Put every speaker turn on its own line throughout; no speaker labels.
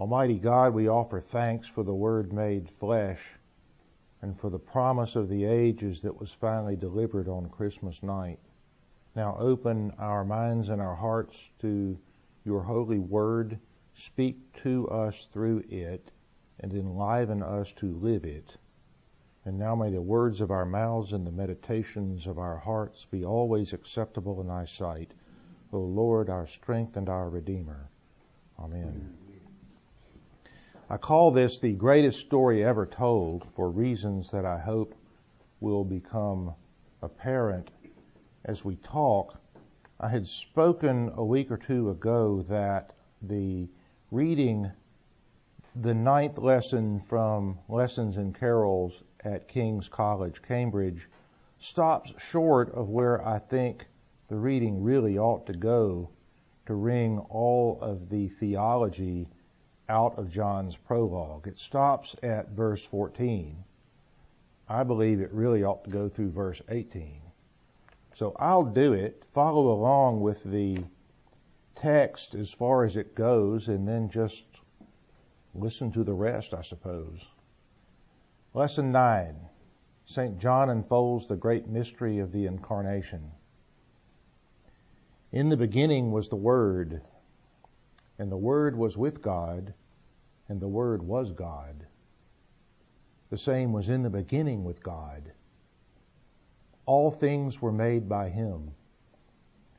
Almighty God, we offer thanks for the Word made flesh and for the promise of the ages that was finally delivered on Christmas night. Now open our minds and our hearts to your holy Word. Speak to us through it and enliven us to live it. And now may the words of our mouths and the meditations of our hearts be always acceptable in thy sight. O Lord, our strength and our Redeemer. Amen. I call this the greatest story ever told for reasons that I hope will become apparent as we talk. I had spoken a week or two ago that the reading the ninth lesson from Lessons and Carols at King's College, Cambridge, stops short of where I think the reading really ought to go to wring all of the theology out of John's prologue. It stops at verse 14. I believe it really ought to go through verse 18. So I'll do it, follow along with the text as far as it goes, and then just listen to the rest, I suppose. Lesson 9. St. John unfolds the great mystery of the Incarnation. In the beginning was the Word, and the Word was with God, and the Word was God. The same was in the beginning with God. All things were made by Him,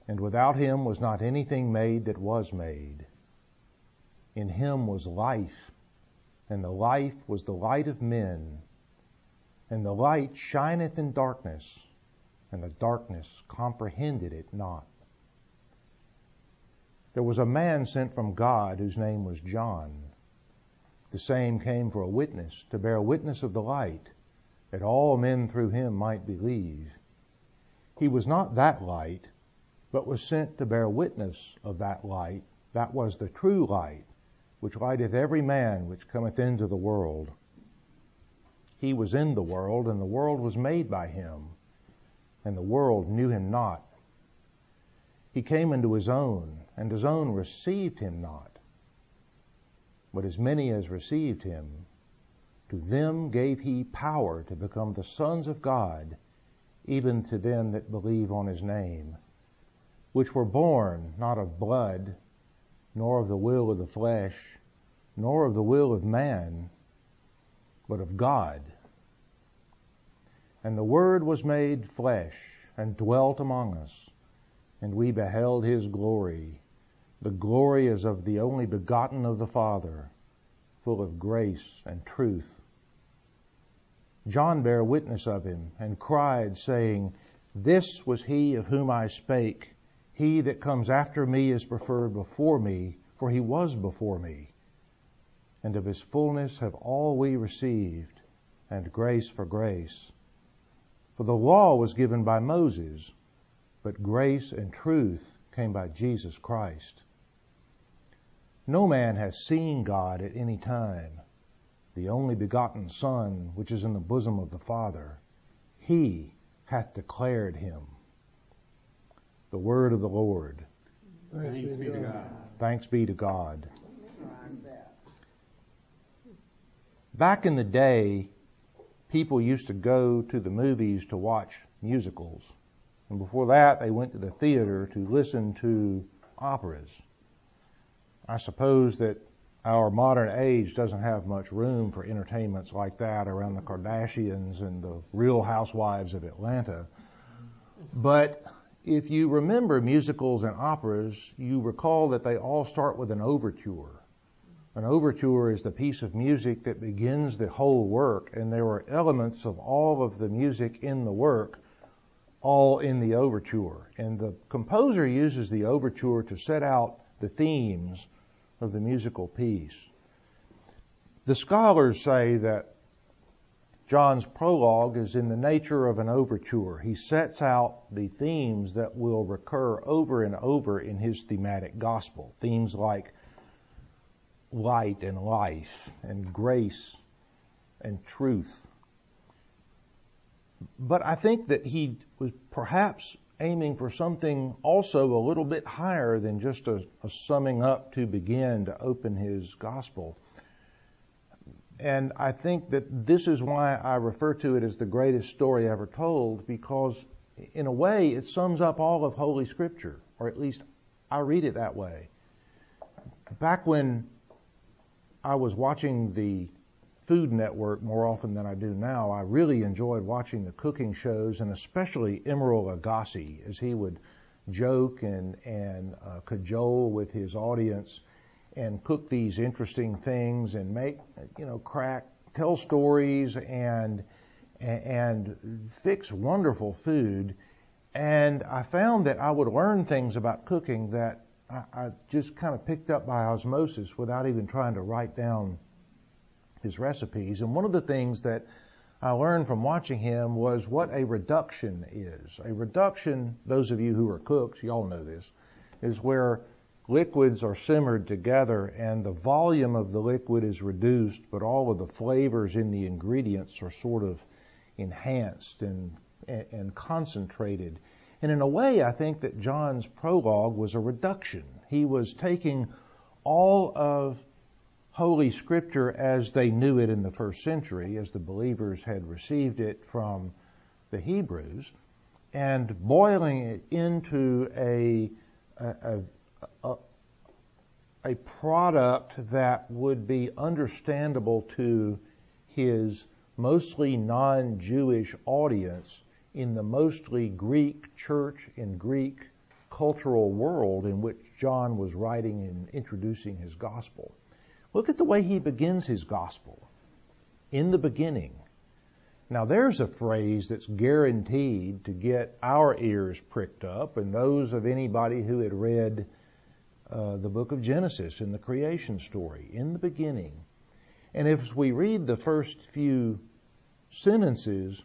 and without Him was not anything made that was made. In Him was life, and the life was the light of men. And the light shineth in darkness, and the darkness comprehended it not. There was a man sent from God whose name was John. The same came for a witness, to bear witness of the light, that all men through him might believe. He was not that light, but was sent to bear witness of that light. That was the true light, which lighteth every man which cometh into the world. He was in the world, and the world was made by him, and the world knew him not. He came into his own, and his own received him not. But as many as received him, to them gave he power to become the sons of God, even to them that believe on his name, which were born not of blood, nor of the will of the flesh, nor of the will of man, but of God. And the Word was made flesh and dwelt among us and we beheld his glory. The glory is of the only begotten of the Father, full of grace and truth. John bare witness of him and cried, saying, This was he of whom I spake. He that comes after me is preferred before me, for he was before me. And of his fullness have all we received, and grace for grace. For the law was given by Moses but grace and truth came by Jesus Christ. No man has seen God at any time. The only begotten Son, which is in the bosom of the Father, he hath declared him. The word of the Lord.
Thanks be to God.
Thanks be to God. Back in the day, people used to go to the movies to watch musicals. And before that, they went to the theater to listen to operas. I suppose that our modern age doesn't have much room for entertainments like that around the Kardashians and the real housewives of Atlanta. But if you remember musicals and operas, you recall that they all start with an overture. An overture is the piece of music that begins the whole work, and there are elements of all of the music in the work all in the overture. And the composer uses the overture to set out the themes of the musical piece. The scholars say that John's prologue is in the nature of an overture. He sets out the themes that will recur over and over in his thematic gospel. Themes like light and life and grace and truth but I think that he was perhaps aiming for something also a little bit higher than just a, a summing up to begin to open his gospel. And I think that this is why I refer to it as the greatest story ever told, because in a way it sums up all of Holy Scripture, or at least I read it that way. Back when I was watching the Food Network more often than I do now, I really enjoyed watching the cooking shows, and especially Emeril Lagasse, as he would joke and and uh, cajole with his audience and cook these interesting things and make, you know, crack, tell stories and, and fix wonderful food. And I found that I would learn things about cooking that I, I just kind of picked up by osmosis without even trying to write down his recipes. And one of the things that I learned from watching him was what a reduction is. A reduction, those of you who are cooks, y'all know this, is where liquids are simmered together and the volume of the liquid is reduced, but all of the flavors in the ingredients are sort of enhanced and, and concentrated. And in a way, I think that John's prologue was a reduction. He was taking all of Holy Scripture as they knew it in the first century, as the believers had received it from the Hebrews, and boiling it into a, a, a, a product that would be understandable to his mostly non-Jewish audience in the mostly Greek church and Greek cultural world in which John was writing and introducing his gospel. Look at the way he begins his gospel. In the beginning. Now there's a phrase that's guaranteed to get our ears pricked up and those of anybody who had read uh, the book of Genesis and the creation story in the beginning. And if we read the first few sentences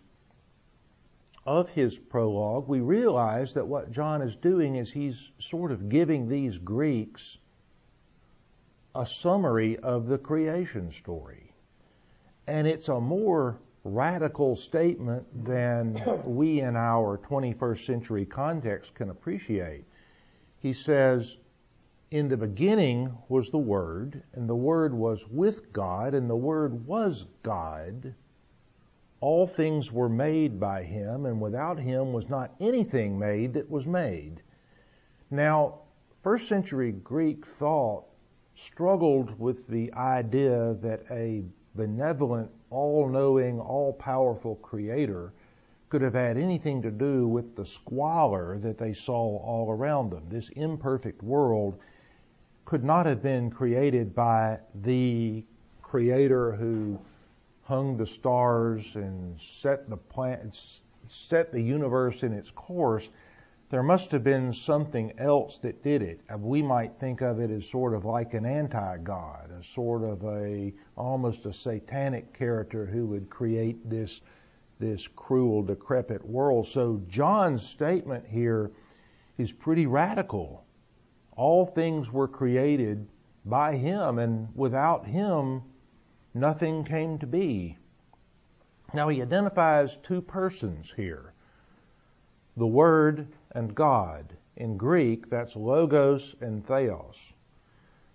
of his prologue, we realize that what John is doing is he's sort of giving these Greeks a summary of the creation story. And it's a more radical statement than we in our 21st century context can appreciate. He says, in the beginning was the Word, and the Word was with God, and the Word was God. All things were made by Him, and without Him was not anything made that was made. Now, first century Greek thought struggled with the idea that a benevolent, all-knowing, all-powerful creator could have had anything to do with the squalor that they saw all around them. This imperfect world could not have been created by the creator who hung the stars and set the set the universe in its course. There must have been something else that did it. Uh, we might think of it as sort of like an anti-God, a sort of a, almost a satanic character who would create this, this cruel, decrepit world. So John's statement here is pretty radical all things were created by Him, and without Him, nothing came to be. Now he identifies two persons here. The Word and God. In Greek, that's logos and theos.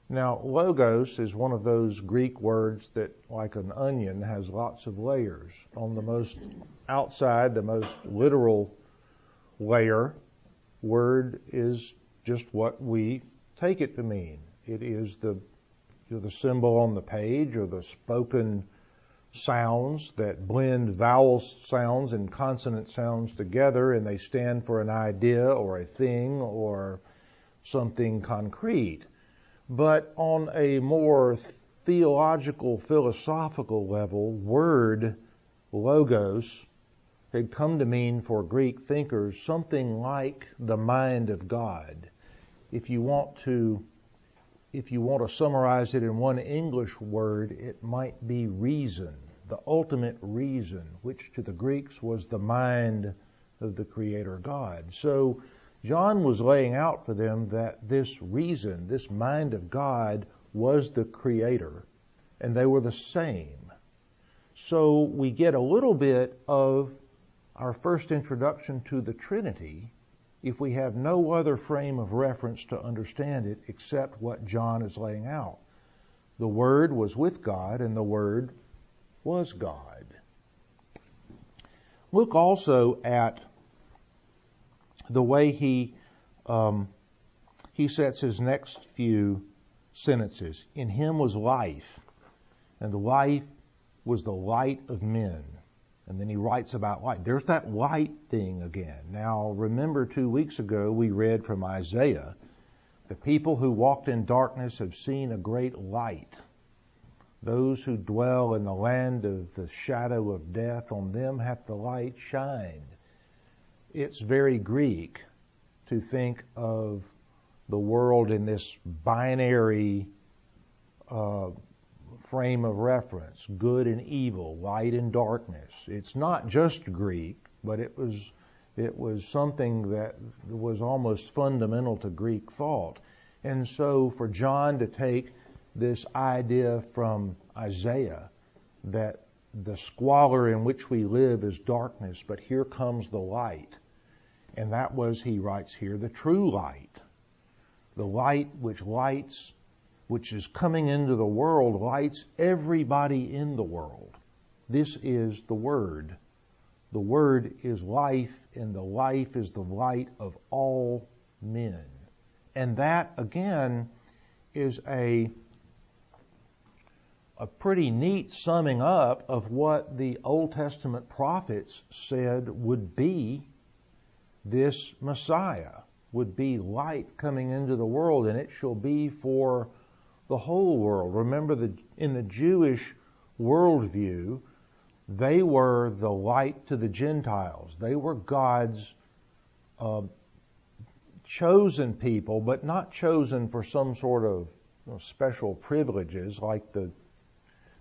Now, logos is one of those Greek words that, like an onion, has lots of layers. On the most outside, the most literal layer, word is just what we take it to mean. It is the you know, the symbol on the page or the spoken sounds that blend vowel sounds and consonant sounds together and they stand for an idea or a thing or something concrete. But on a more theological, philosophical level, word, logos, had come to mean for Greek thinkers something like the mind of God. If you want to if you want to summarize it in one English word, it might be reason, the ultimate reason, which to the Greeks was the mind of the Creator God. So John was laying out for them that this reason, this mind of God was the Creator, and they were the same. So we get a little bit of our first introduction to the Trinity if we have no other frame of reference to understand it except what John is laying out. The Word was with God, and the Word was God. Look also at the way he um, he sets his next few sentences. In him was life, and the life was the light of men. And then he writes about light. There's that light thing again. Now, remember two weeks ago we read from Isaiah the people who walked in darkness have seen a great light. Those who dwell in the land of the shadow of death, on them hath the light shined. It's very Greek to think of the world in this binary uh, frame of reference, good and evil, light and darkness. It's not just Greek, but it was it was something that was almost fundamental to Greek thought. And so for John to take this idea from Isaiah that the squalor in which we live is darkness, but here comes the light. And that was, he writes here, the true light. The light which lights which is coming into the world lights everybody in the world. This is the Word. The Word is life, and the life is the light of all men. And that, again, is a, a pretty neat summing up of what the Old Testament prophets said would be this Messiah, would be light coming into the world, and it shall be for the whole world. Remember that in the Jewish worldview, they were the light to the Gentiles. They were God's uh, chosen people, but not chosen for some sort of you know, special privileges like the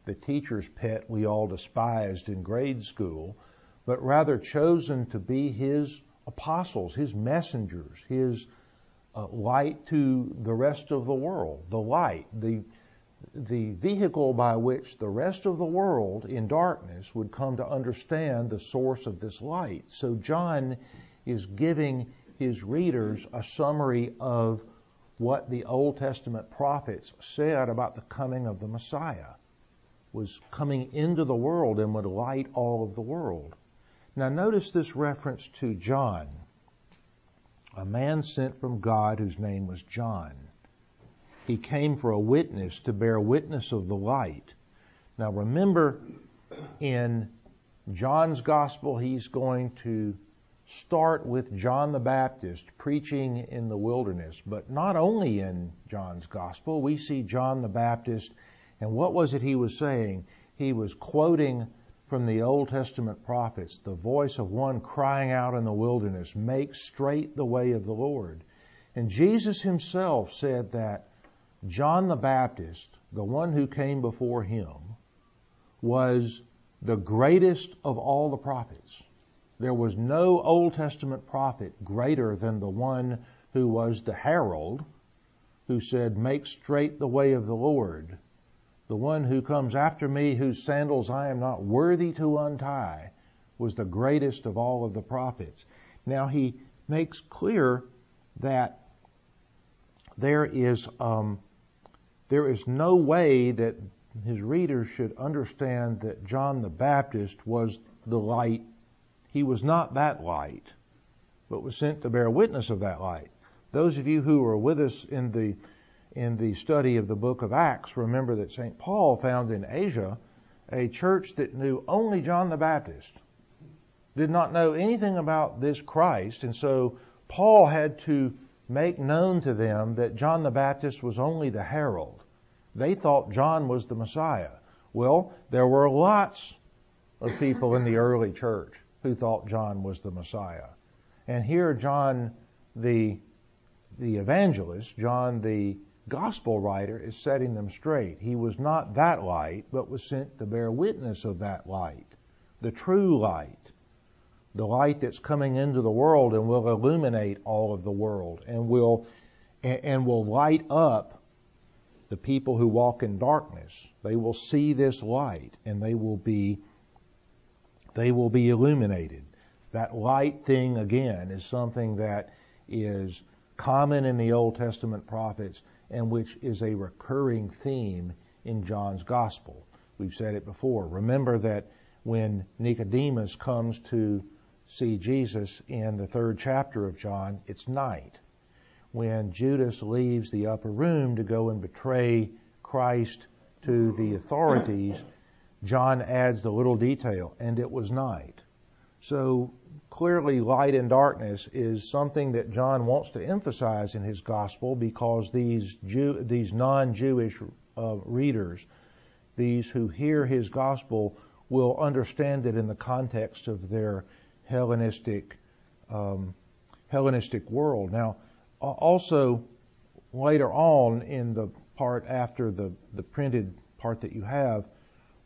the teacher's pet we all despised in grade school, but rather chosen to be His apostles, His messengers, His uh, light to the rest of the world. The light, the the vehicle by which the rest of the world in darkness would come to understand the source of this light. So John is giving his readers a summary of what the Old Testament prophets said about the coming of the Messiah was coming into the world and would light all of the world. Now notice this reference to John a man sent from God whose name was John. He came for a witness to bear witness of the light. Now remember, in John's gospel, he's going to start with John the Baptist preaching in the wilderness. But not only in John's gospel, we see John the Baptist, and what was it he was saying? He was quoting from the Old Testament prophets, the voice of one crying out in the wilderness, make straight the way of the Lord. And Jesus himself said that John the Baptist, the one who came before him, was the greatest of all the prophets. There was no Old Testament prophet greater than the one who was the herald, who said, Make straight the way of the Lord the one who comes after me, whose sandals I am not worthy to untie, was the greatest of all of the prophets. Now he makes clear that there is um, there is no way that his readers should understand that John the Baptist was the light. He was not that light, but was sent to bear witness of that light. Those of you who were with us in the in the study of the book of Acts, remember that St. Paul found in Asia a church that knew only John the Baptist, did not know anything about this Christ, and so Paul had to make known to them that John the Baptist was only the herald. They thought John was the Messiah. Well, there were lots of people in the early church who thought John was the Messiah. And here John the the evangelist, John the gospel writer is setting them straight. He was not that light, but was sent to bear witness of that light, the true light, the light that's coming into the world and will illuminate all of the world and will and will light up the people who walk in darkness. They will see this light and they will be they will be illuminated. That light thing again is something that is common in the Old Testament prophets and which is a recurring theme in John's Gospel. We've said it before. Remember that when Nicodemus comes to see Jesus in the third chapter of John, it's night. When Judas leaves the upper room to go and betray Christ to the authorities, John adds the little detail, and it was night. So clearly light and darkness is something that John wants to emphasize in his gospel because these Jew, these non-Jewish uh, readers, these who hear his gospel will understand it in the context of their Hellenistic um, Hellenistic world. Now, also later on in the part after the the printed part that you have,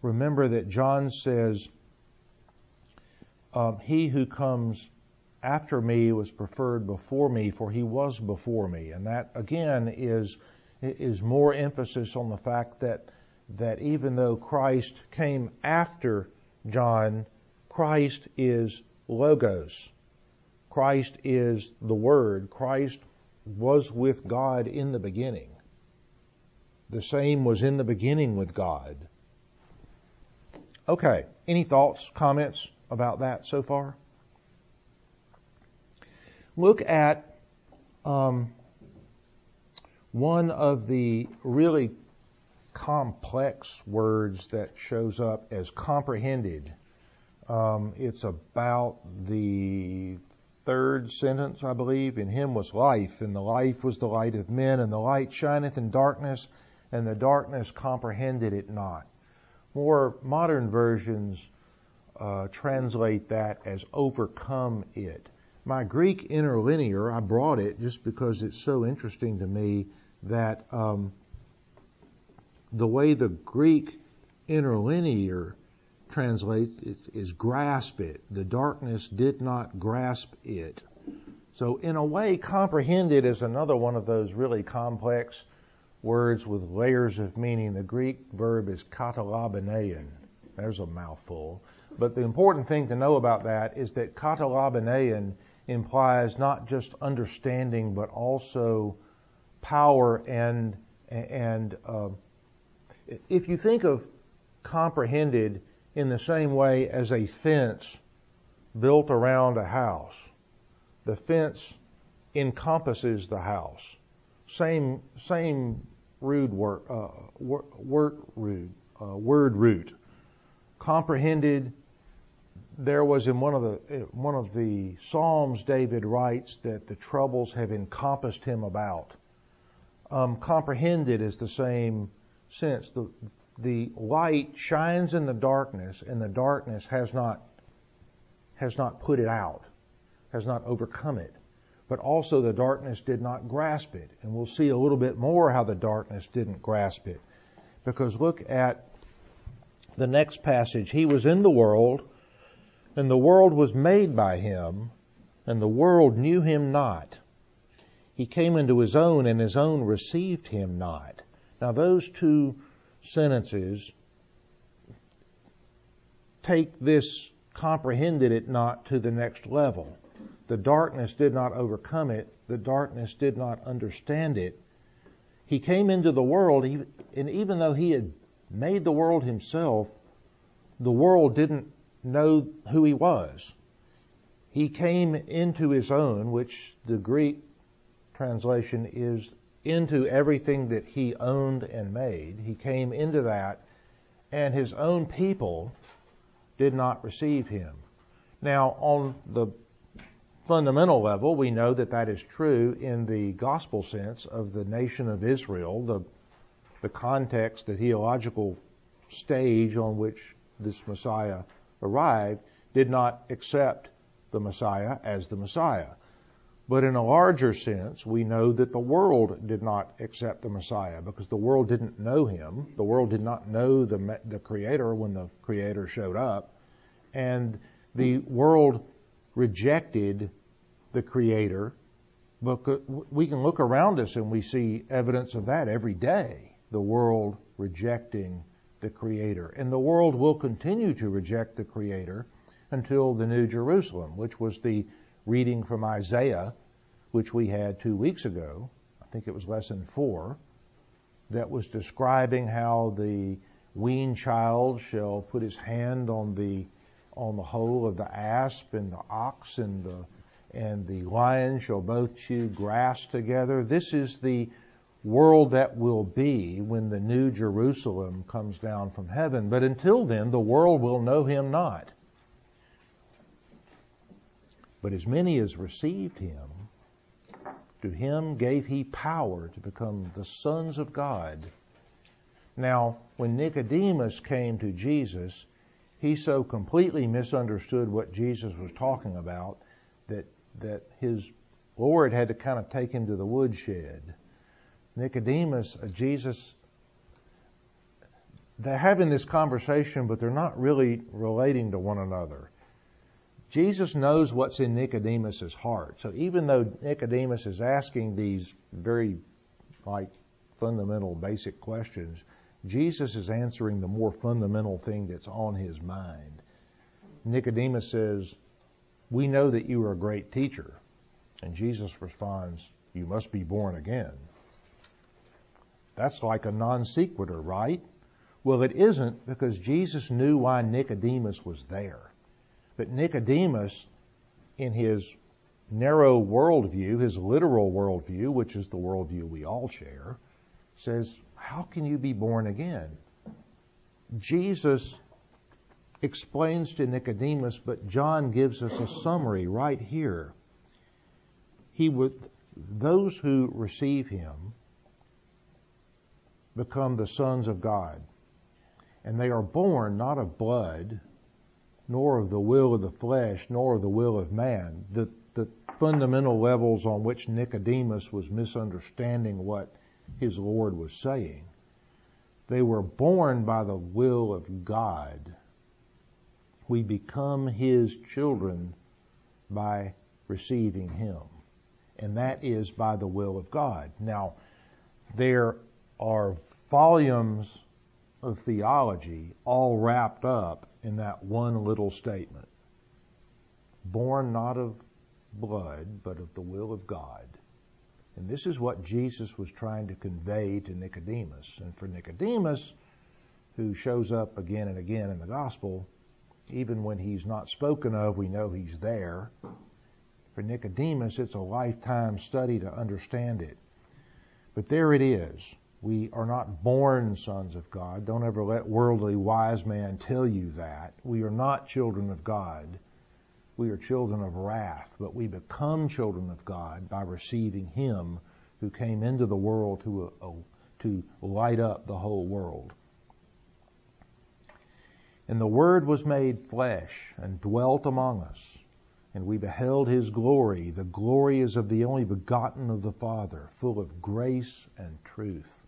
remember that John says um, he who comes after me was preferred before me, for he was before me. And that again is is more emphasis on the fact that that even though Christ came after John, Christ is logos. Christ is the Word. Christ was with God in the beginning. The same was in the beginning with God. Okay. Any thoughts, comments? About that so far? Look at um, one of the really complex words that shows up as comprehended. Um, it's about the third sentence, I believe. In him was life, and the life was the light of men, and the light shineth in darkness, and the darkness comprehended it not. More modern versions uh, translate that as overcome it. My Greek interlinear, I brought it just because it's so interesting to me that um, the way the Greek interlinear translates is, grasp it. The darkness did not grasp it. So in a way, comprehended is another one of those really complex words with layers of meaning. The Greek verb is katalabanein. There's a mouthful. But the important thing to know about that is that katalabanein implies not just understanding, but also power and and uh, if you think of comprehended in the same way as a fence built around a house, the fence encompasses the house. Same same root word uh, word root uh, word root comprehended there was in one of the one of the psalms David writes that the troubles have encompassed him about. Um, comprehended is the same sense. The the light shines in the darkness, and the darkness has not has not put it out, has not overcome it. But also the darkness did not grasp it, and we'll see a little bit more how the darkness didn't grasp it. Because look at the next passage. He was in the world and the world was made by him, and the world knew him not. He came into his own, and his own received him not. Now, those two sentences take this comprehended it not to the next level. The darkness did not overcome it. The darkness did not understand it. He came into the world, and even though he had made the world himself, the world didn't know who he was. He came into his own, which the Greek translation is into everything that he owned and made. He came into that, and his own people did not receive him. Now, on the fundamental level, we know that that is true in the gospel sense of the nation of Israel, the, the context, the theological stage on which this Messiah arrived did not accept the Messiah as the Messiah. But in a larger sense, we know that the world did not accept the Messiah because the world didn't know him. The world did not know the, the Creator when the Creator showed up. And the world rejected the Creator. But we can look around us and we see evidence of that every day. The world rejecting the Creator. And the world will continue to reject the Creator until the New Jerusalem, which was the reading from Isaiah, which we had two weeks ago. I think it was lesson four, that was describing how the weaned child shall put his hand on the on the hole of the asp and the ox and the and the lion shall both chew grass together. This is the world that will be when the new Jerusalem comes down from heaven. But until then, the world will know him not. But as many as received him, to him gave he power to become the sons of God. Now, when Nicodemus came to Jesus, he so completely misunderstood what Jesus was talking about that that his Lord had to kind of take him to the woodshed. Nicodemus, Jesus, they're having this conversation, but they're not really relating to one another. Jesus knows what's in Nicodemus's heart. So even though Nicodemus is asking these very like fundamental basic questions, Jesus is answering the more fundamental thing that's on his mind. Nicodemus says, we know that you are a great teacher. And Jesus responds, You must be born again. That's like a non sequitur, right? Well, it isn't because Jesus knew why Nicodemus was there. But Nicodemus, in his narrow worldview, his literal worldview, which is the worldview we all share, says, How can you be born again? Jesus explains to Nicodemus, but John gives us a summary right here. He would, those who receive him become the sons of God. And they are born not of blood, nor of the will of the flesh, nor of the will of man. The, the fundamental levels on which Nicodemus was misunderstanding what his Lord was saying. They were born by the will of God we become His children by receiving Him. And that is by the will of God. Now, there are volumes of theology all wrapped up in that one little statement. Born not of blood, but of the will of God. And this is what Jesus was trying to convey to Nicodemus. And for Nicodemus, who shows up again and again in the gospel, even when he's not spoken of, we know he's there. For Nicodemus, it's a lifetime study to understand it. But there it is. We are not born sons of God. Don't ever let worldly wise man tell you that. We are not children of God. We are children of wrath, but we become children of God by receiving Him who came into the world to, uh, to light up the whole world. And the Word was made flesh and dwelt among us. And we beheld his glory. The glory is of the only begotten of the Father, full of grace and truth.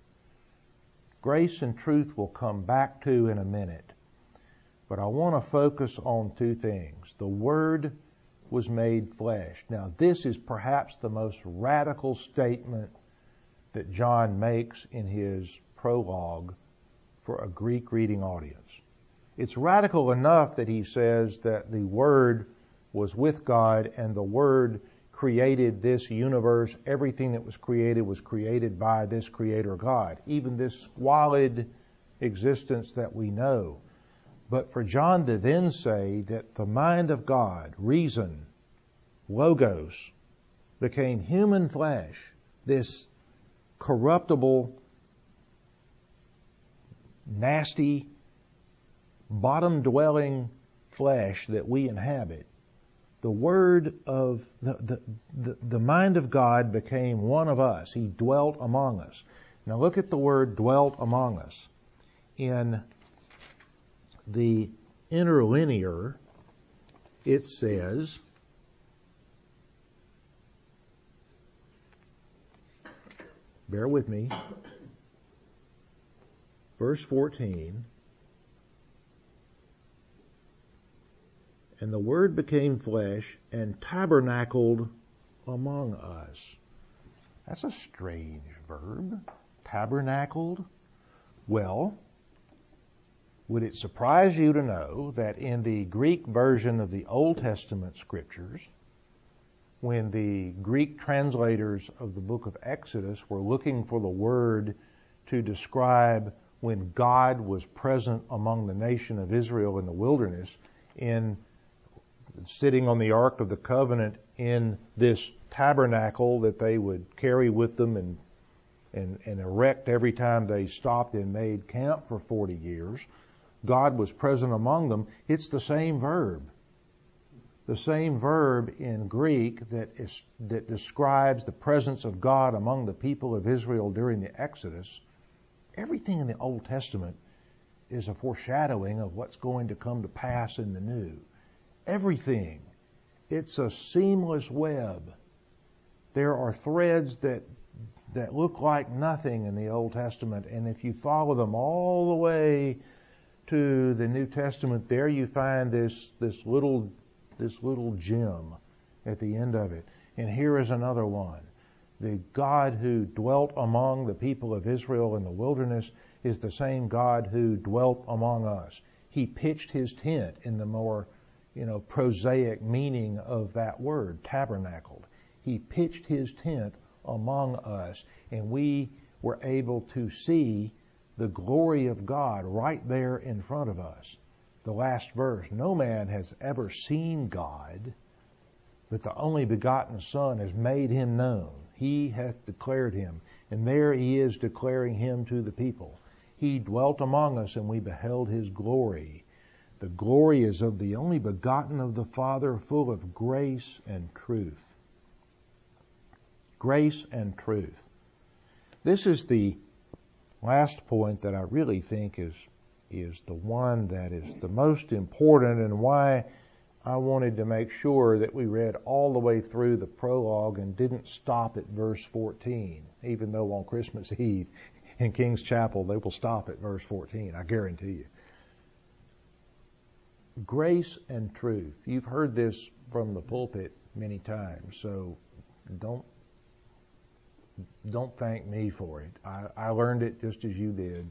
Grace and truth we'll come back to in a minute. But I want to focus on two things. The Word was made flesh. Now, this is perhaps the most radical statement that John makes in his prologue for a Greek reading audience. It's radical enough that he says that the Word was with God and the Word created this universe. Everything that was created was created by this Creator God. Even this squalid existence that we know. But for John to then say that the mind of God, reason, logos, became human flesh, this corruptible, nasty, bottom dwelling flesh that we inhabit, the word of the, the, the, the, mind of God became one of us. He dwelt among us. Now look at the word dwelt among us. In the interlinear, it says, bear with me, verse 14, And the Word became flesh and tabernacled among us. That's a strange verb. Tabernacled. Well, would it surprise you to know that in the Greek version of the Old Testament scriptures, when the Greek translators of the book of Exodus were looking for the word to describe when God was present among the nation of Israel in the wilderness in sitting on the Ark of the Covenant in this tabernacle that they would carry with them and, and, and erect every time they stopped and made camp for 40 years. God was present among them. It's the same verb. The same verb in Greek that is, that describes the presence of God among the people of Israel during the Exodus. Everything in the Old Testament is a foreshadowing of what's going to come to pass in the New. Everything. It's a seamless web. There are threads that that look like nothing in the Old Testament, and if you follow them all the way to the New Testament, there you find this this little this little gem at the end of it. And here is another one. The God who dwelt among the people of Israel in the wilderness is the same God who dwelt among us. He pitched his tent in the more, you know, prosaic meaning of that word, tabernacled. He pitched his tent among us, and we were able to see the glory of God right there in front of us. The last verse, no man has ever seen God, but the only begotten Son has made him known. He hath declared him, and there he is declaring him to the people. He dwelt among us, and we beheld his glory. The glory is of the only begotten of the Father, full of grace and truth. Grace and truth. This is the last point that I really think is is the one that is the most important and why I wanted to make sure that we read all the way through the prologue and didn't stop at verse 14, even though on Christmas Eve in King's Chapel they will stop at verse 14, I guarantee you. Grace and truth. You've heard this from the pulpit many times, so don't don't thank me for it. I, I learned it just as you did.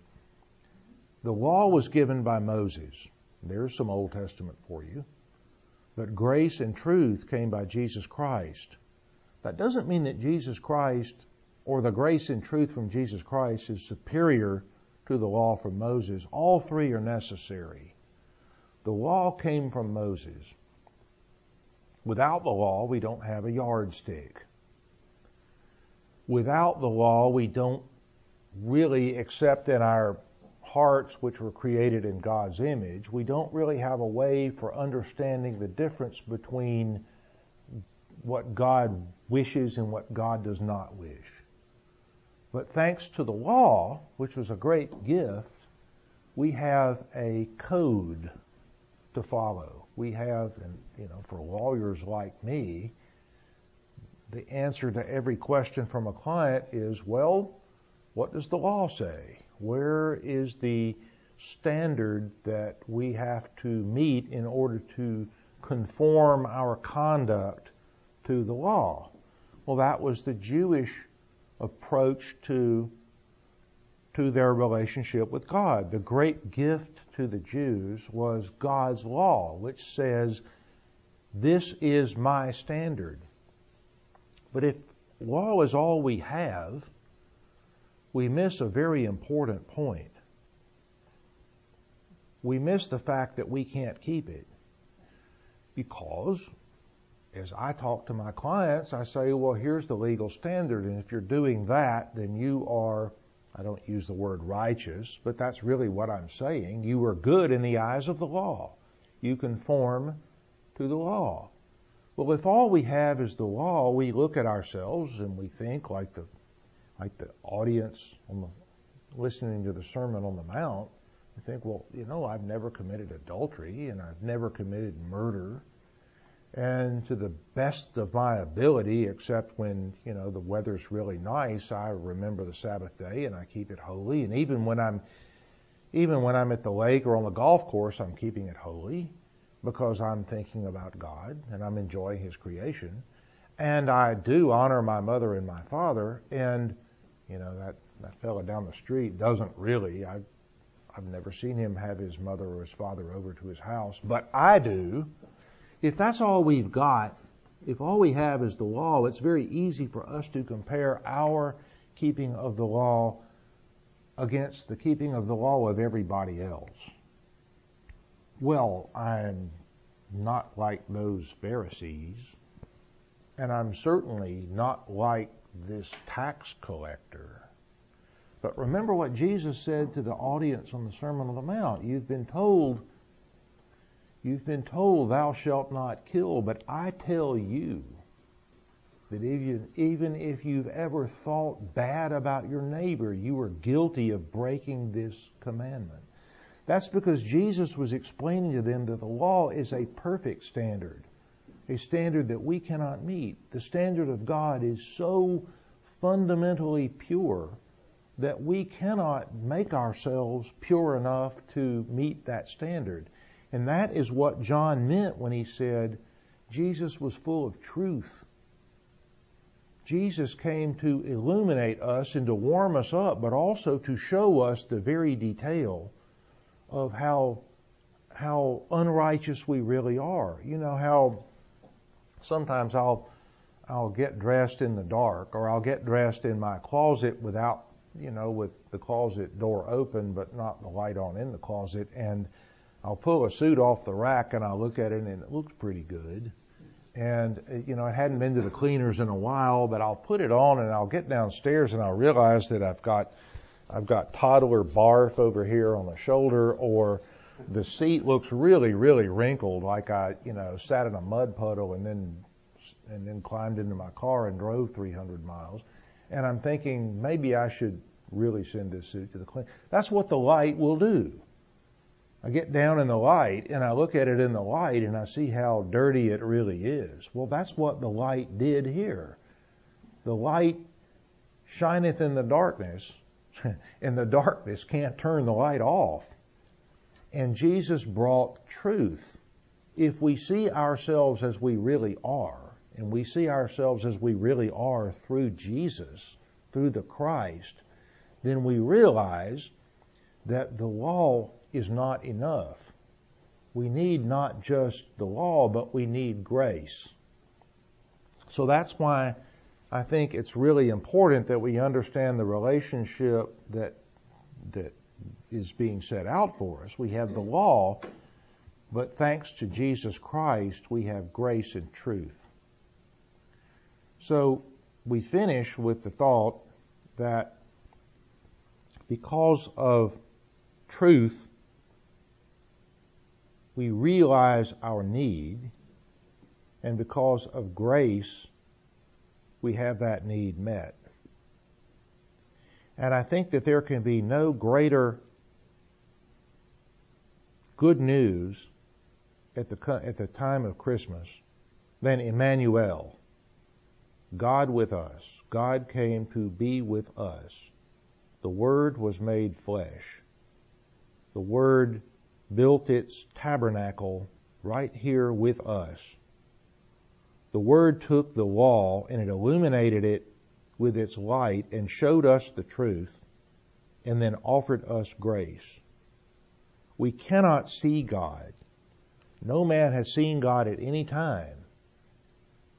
The law was given by Moses. There's some Old Testament for you. But grace and truth came by Jesus Christ. That doesn't mean that Jesus Christ or the grace and truth from Jesus Christ is superior to the law from Moses. All three are necessary. The law came from Moses. Without the law, we don't have a yardstick without the law, we don't really accept in our hearts, which were created in God's image, we don't really have a way for understanding the difference between what God wishes and what God does not wish. But thanks to the law, which was a great gift, we have a code to follow. We have, and you know, for lawyers like me, the answer to every question from a client is, well, what does the law say? Where is the standard that we have to meet in order to conform our conduct to the law? Well, that was the Jewish approach to to their relationship with God. The great gift to the Jews was God's law, which says, this is my standard. But if law is all we have, we miss a very important point. We miss the fact that we can't keep it. Because, as I talk to my clients, I say, well, here's the legal standard, and if you're doing that, then you are, I don't use the word righteous, but that's really what I'm saying. You were good in the eyes of the law. You conform to the law. Well, if all we have is the law, we look at ourselves and we think like the like the audience on the listening to the Sermon on the Mount. We think, well, you know, I've never committed adultery and I've never committed murder. And to the best of my ability, except when, you know, the weather's really nice, I remember the Sabbath day and I keep it holy. And even when I'm even when I'm at the lake or on the golf course, I'm keeping it holy because I'm thinking about God and I'm enjoying His creation. And I do honor my mother and my father. And, you know, that, that fella down the street doesn't really. I've, I've never seen him have his mother or his father over to his house, but I do. If that's all we've got, if all we have is the law, it's very easy for us to compare our keeping of the law against the keeping of the law of everybody else. Well, I'm not like those Pharisees, and I'm certainly not like this tax collector. But remember what Jesus said to the audience on the Sermon on the Mount. You've been told, you've been told, thou shalt not kill, but I tell you that you, even if you've ever thought bad about your neighbor, you are guilty of breaking this commandment. That's because Jesus was explaining to them that the law is a perfect standard, a standard that we cannot meet. The standard of God is so fundamentally pure that we cannot make ourselves pure enough to meet that standard. And that is what John meant when he said Jesus was full of truth. Jesus came to illuminate us and to warm us up, but also to show us the very detail of how how unrighteous we really are. You know how sometimes I'll I'll get dressed in the dark or I'll get dressed in my closet without you know, with the closet door open but not the light on in the closet. And I'll pull a suit off the rack and I'll look at it and it looks pretty good. And, uh, you know, I hadn't been to the cleaners in a while, but I'll put it on and I'll get downstairs and I'll realize that I've got, I've got toddler barf over here on the shoulder or the seat looks really, really wrinkled like I, you know, sat in a mud puddle and then, and then climbed into my car and drove 300 miles and I'm thinking maybe I should really send this suit to the cleaner. That's what the light will do. I get down in the light and I look at it in the light and I see how dirty it really is. Well, that's what the light did here. The light shineth in the darkness and the darkness can't turn the light off. And Jesus brought truth. If we see ourselves as we really are, and we see ourselves as we really are through Jesus, through the Christ, then we realize that the law is not enough. We need not just the law, but we need grace. So that's why I think it's really important that we understand the relationship that that is being set out for us. We have the law, but thanks to Jesus Christ, we have grace and truth. So we finish with the thought that because of truth, we realize our need, and because of grace, we have that need met. And I think that there can be no greater good news at the, at the time of Christmas than Emmanuel. God with us. God came to be with us. The Word was made flesh. The Word built its tabernacle right here with us. The Word took the law and it illuminated it with its light and showed us the truth and then offered us grace. We cannot see God. No man has seen God at any time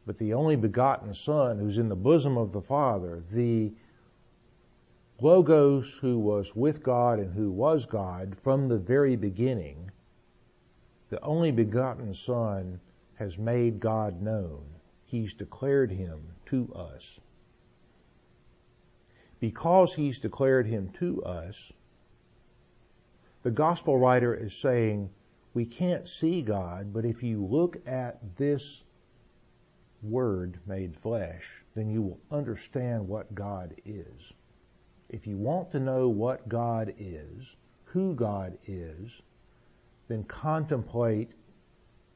but the only begotten Son who's in the bosom of the Father, the Logos who was with God and who was God from the very beginning, the only begotten Son has made God known. He's declared him to us. Because he's declared him to us, the gospel writer is saying, we can't see God, but if you look at this Word made flesh, then you will understand what God is. If you want to know what God is, who God is, then contemplate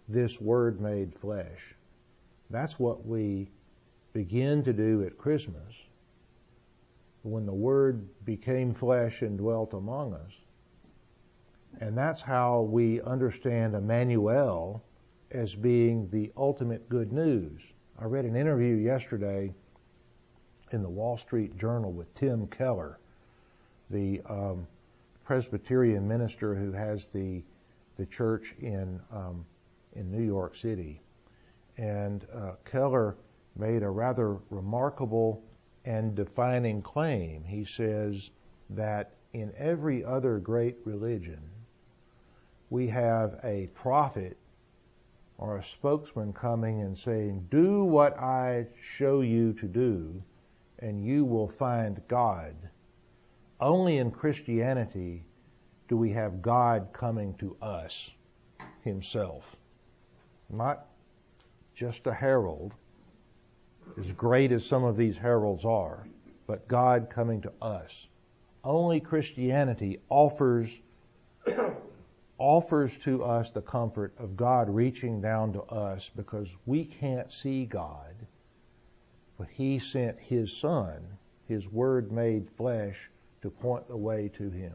this Word made flesh. That's what we begin to do at Christmas when the Word became flesh and dwelt among us. And that's how we understand Emmanuel as being the ultimate good news. I read an interview yesterday in the Wall Street Journal with Tim Keller, the um, Presbyterian minister who has the the church in um, in New York City, And uh, Keller made a rather remarkable and defining claim. He says that in every other great religion, we have a prophet or a spokesman coming and saying, Do what I show you to do, and you will find God. Only in Christianity do we have God coming to us Himself. Not just a herald, as great as some of these heralds are, but God coming to us. Only Christianity offers offers to us the comfort of God reaching down to us because we can't see God, but He sent His Son, His Word made flesh, to point the way to Him.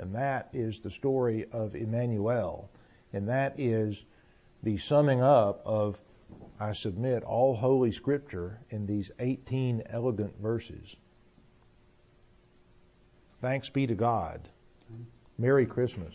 And that is the story of Emmanuel. And that is the summing up of, I submit, all Holy Scripture in these 18 elegant verses. Thanks be to God. Merry Christmas.